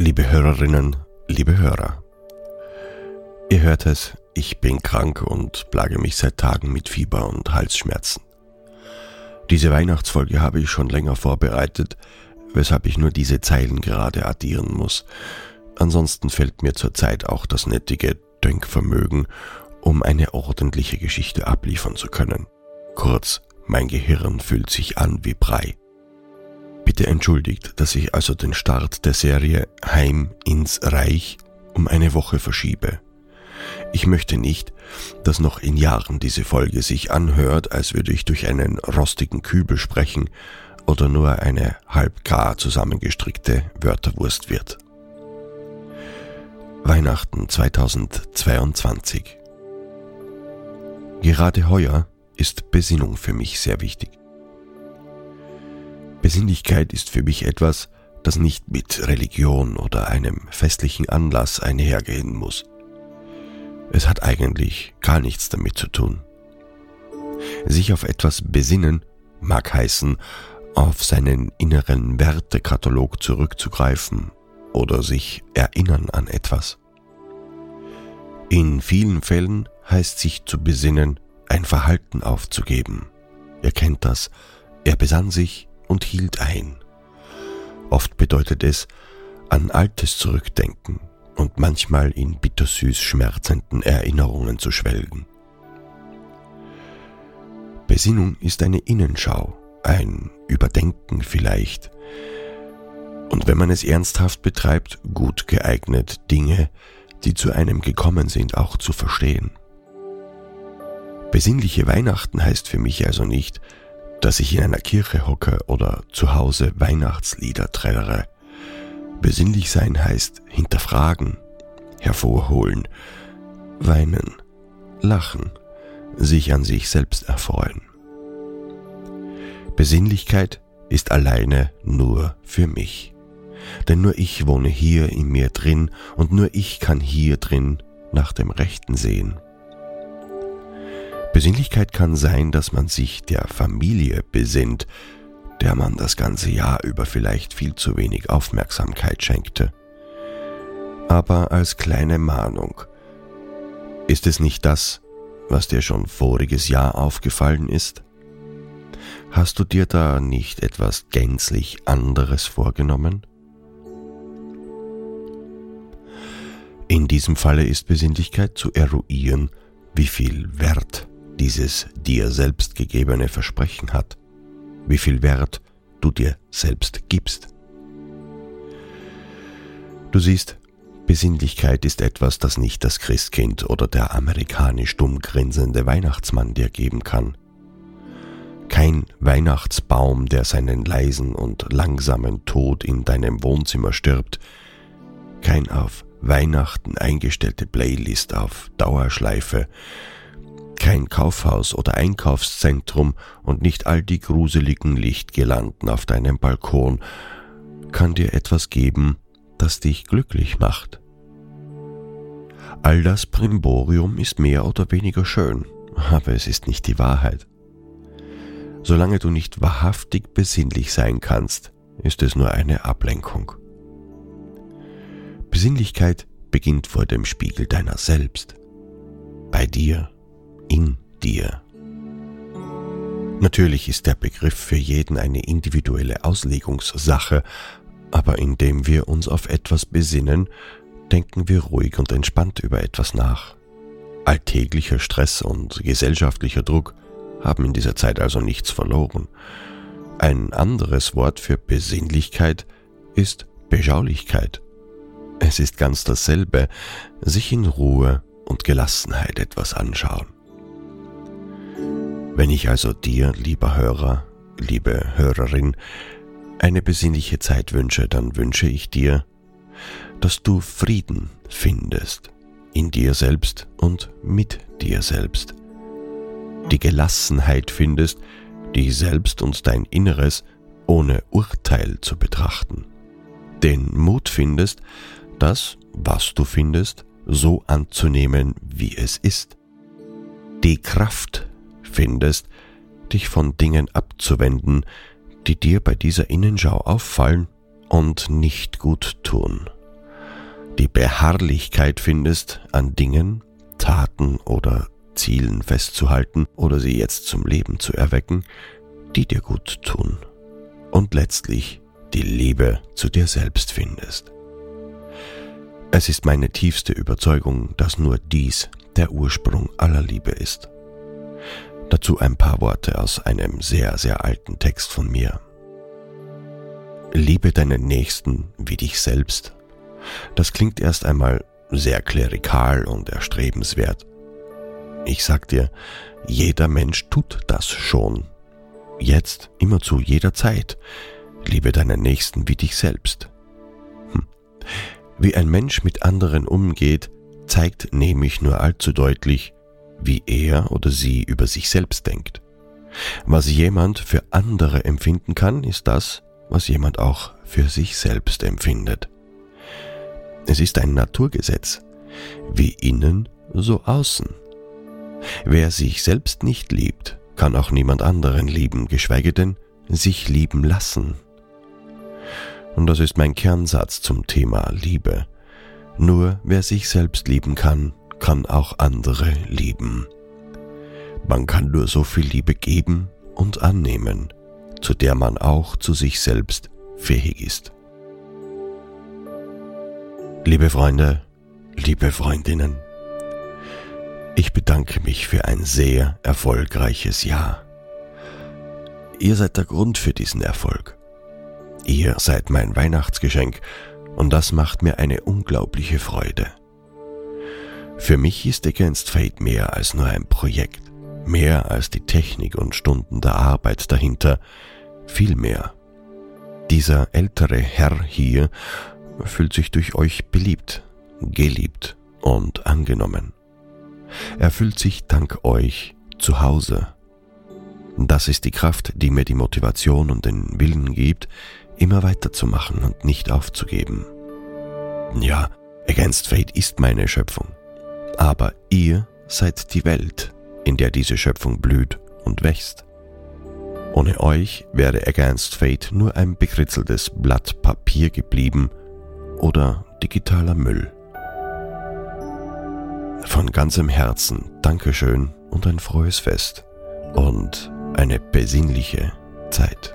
Liebe Hörerinnen, liebe Hörer. Ihr hört es, ich bin krank und plage mich seit Tagen mit Fieber und Halsschmerzen. Diese Weihnachtsfolge habe ich schon länger vorbereitet, weshalb ich nur diese Zeilen gerade addieren muss. Ansonsten fällt mir zurzeit auch das nettige Denkvermögen, um eine ordentliche Geschichte abliefern zu können. Kurz, mein Gehirn fühlt sich an wie Brei. Bitte entschuldigt, dass ich also den Start der Serie Heim ins Reich um eine Woche verschiebe. Ich möchte nicht, dass noch in Jahren diese Folge sich anhört, als würde ich durch einen rostigen Kübel sprechen oder nur eine halb gar zusammengestrickte Wörterwurst wird. Weihnachten 2022 Gerade heuer ist Besinnung für mich sehr wichtig. Besinnlichkeit ist für mich etwas, das nicht mit Religion oder einem festlichen Anlass einhergehen muss. Es hat eigentlich gar nichts damit zu tun. Sich auf etwas besinnen mag heißen, auf seinen inneren Wertekatalog zurückzugreifen oder sich erinnern an etwas. In vielen Fällen heißt sich zu besinnen, ein Verhalten aufzugeben. Er kennt das. Er besann sich, und hielt ein. Oft bedeutet es an Altes zurückdenken und manchmal in bittersüß schmerzenden Erinnerungen zu schwelgen. Besinnung ist eine Innenschau, ein Überdenken vielleicht, und wenn man es ernsthaft betreibt, gut geeignet, Dinge, die zu einem gekommen sind, auch zu verstehen. Besinnliche Weihnachten heißt für mich also nicht, dass ich in einer Kirche hocke oder zu Hause Weihnachtslieder trällere. Besinnlich sein heißt hinterfragen, hervorholen, weinen, lachen, sich an sich selbst erfreuen. Besinnlichkeit ist alleine nur für mich. Denn nur ich wohne hier in mir drin und nur ich kann hier drin nach dem Rechten sehen. Besinnlichkeit kann sein, dass man sich der Familie besinnt, der man das ganze Jahr über vielleicht viel zu wenig Aufmerksamkeit schenkte. Aber als kleine Mahnung, ist es nicht das, was dir schon voriges Jahr aufgefallen ist? Hast du dir da nicht etwas gänzlich anderes vorgenommen? In diesem Falle ist Besinnlichkeit zu eruieren, wie viel Wert dieses dir selbst gegebene Versprechen hat, wie viel Wert du dir selbst gibst. Du siehst, Besinnlichkeit ist etwas, das nicht das Christkind oder der amerikanisch dumm grinsende Weihnachtsmann dir geben kann. Kein Weihnachtsbaum, der seinen leisen und langsamen Tod in deinem Wohnzimmer stirbt, kein auf Weihnachten eingestellte Playlist auf Dauerschleife, kein Kaufhaus oder Einkaufszentrum und nicht all die gruseligen Lichtgelanden auf deinem Balkon kann dir etwas geben, das dich glücklich macht. All das Primborium ist mehr oder weniger schön, aber es ist nicht die Wahrheit. Solange du nicht wahrhaftig besinnlich sein kannst, ist es nur eine Ablenkung. Besinnlichkeit beginnt vor dem Spiegel deiner selbst, bei dir in dir. Natürlich ist der Begriff für jeden eine individuelle Auslegungssache, aber indem wir uns auf etwas besinnen, denken wir ruhig und entspannt über etwas nach. Alltäglicher Stress und gesellschaftlicher Druck haben in dieser Zeit also nichts verloren. Ein anderes Wort für Besinnlichkeit ist Beschaulichkeit. Es ist ganz dasselbe, sich in Ruhe und Gelassenheit etwas anschauen. Wenn ich also dir, lieber Hörer, liebe Hörerin, eine besinnliche Zeit wünsche, dann wünsche ich dir, dass du Frieden findest in dir selbst und mit dir selbst. Die Gelassenheit findest, dich selbst und dein Inneres ohne Urteil zu betrachten. Den Mut findest, das, was du findest, so anzunehmen, wie es ist. Die Kraft findest, dich von Dingen abzuwenden, die dir bei dieser Innenschau auffallen und nicht gut tun. die Beharrlichkeit findest, an Dingen, Taten oder Zielen festzuhalten oder sie jetzt zum Leben zu erwecken, die dir gut tun. Und letztlich die Liebe zu dir selbst findest. Es ist meine tiefste Überzeugung, dass nur dies der Ursprung aller Liebe ist. Dazu ein paar Worte aus einem sehr, sehr alten Text von mir. Liebe deinen Nächsten wie dich selbst. Das klingt erst einmal sehr klerikal und erstrebenswert. Ich sag dir, jeder Mensch tut das schon. Jetzt, immer zu jeder Zeit. Liebe deinen Nächsten wie dich selbst. Hm. Wie ein Mensch mit anderen umgeht, zeigt nämlich nur allzu deutlich, wie er oder sie über sich selbst denkt. Was jemand für andere empfinden kann, ist das, was jemand auch für sich selbst empfindet. Es ist ein Naturgesetz, wie innen, so außen. Wer sich selbst nicht liebt, kann auch niemand anderen lieben, geschweige denn sich lieben lassen. Und das ist mein Kernsatz zum Thema Liebe. Nur wer sich selbst lieben kann, kann auch andere lieben. Man kann nur so viel Liebe geben und annehmen, zu der man auch zu sich selbst fähig ist. Liebe Freunde, liebe Freundinnen, ich bedanke mich für ein sehr erfolgreiches Jahr. Ihr seid der Grund für diesen Erfolg. Ihr seid mein Weihnachtsgeschenk und das macht mir eine unglaubliche Freude. Für mich ist Against Fate mehr als nur ein Projekt, mehr als die Technik und Stunden der Arbeit dahinter, viel mehr. Dieser ältere Herr hier fühlt sich durch euch beliebt, geliebt und angenommen. Er fühlt sich dank euch zu Hause. Das ist die Kraft, die mir die Motivation und den Willen gibt, immer weiterzumachen und nicht aufzugeben. Ja, Against Fate ist meine Schöpfung. Aber ihr seid die Welt, in der diese Schöpfung blüht und wächst. Ohne euch wäre Against Fate nur ein bekritzeltes Blatt Papier geblieben oder digitaler Müll. Von ganzem Herzen Dankeschön und ein frohes Fest und eine besinnliche Zeit.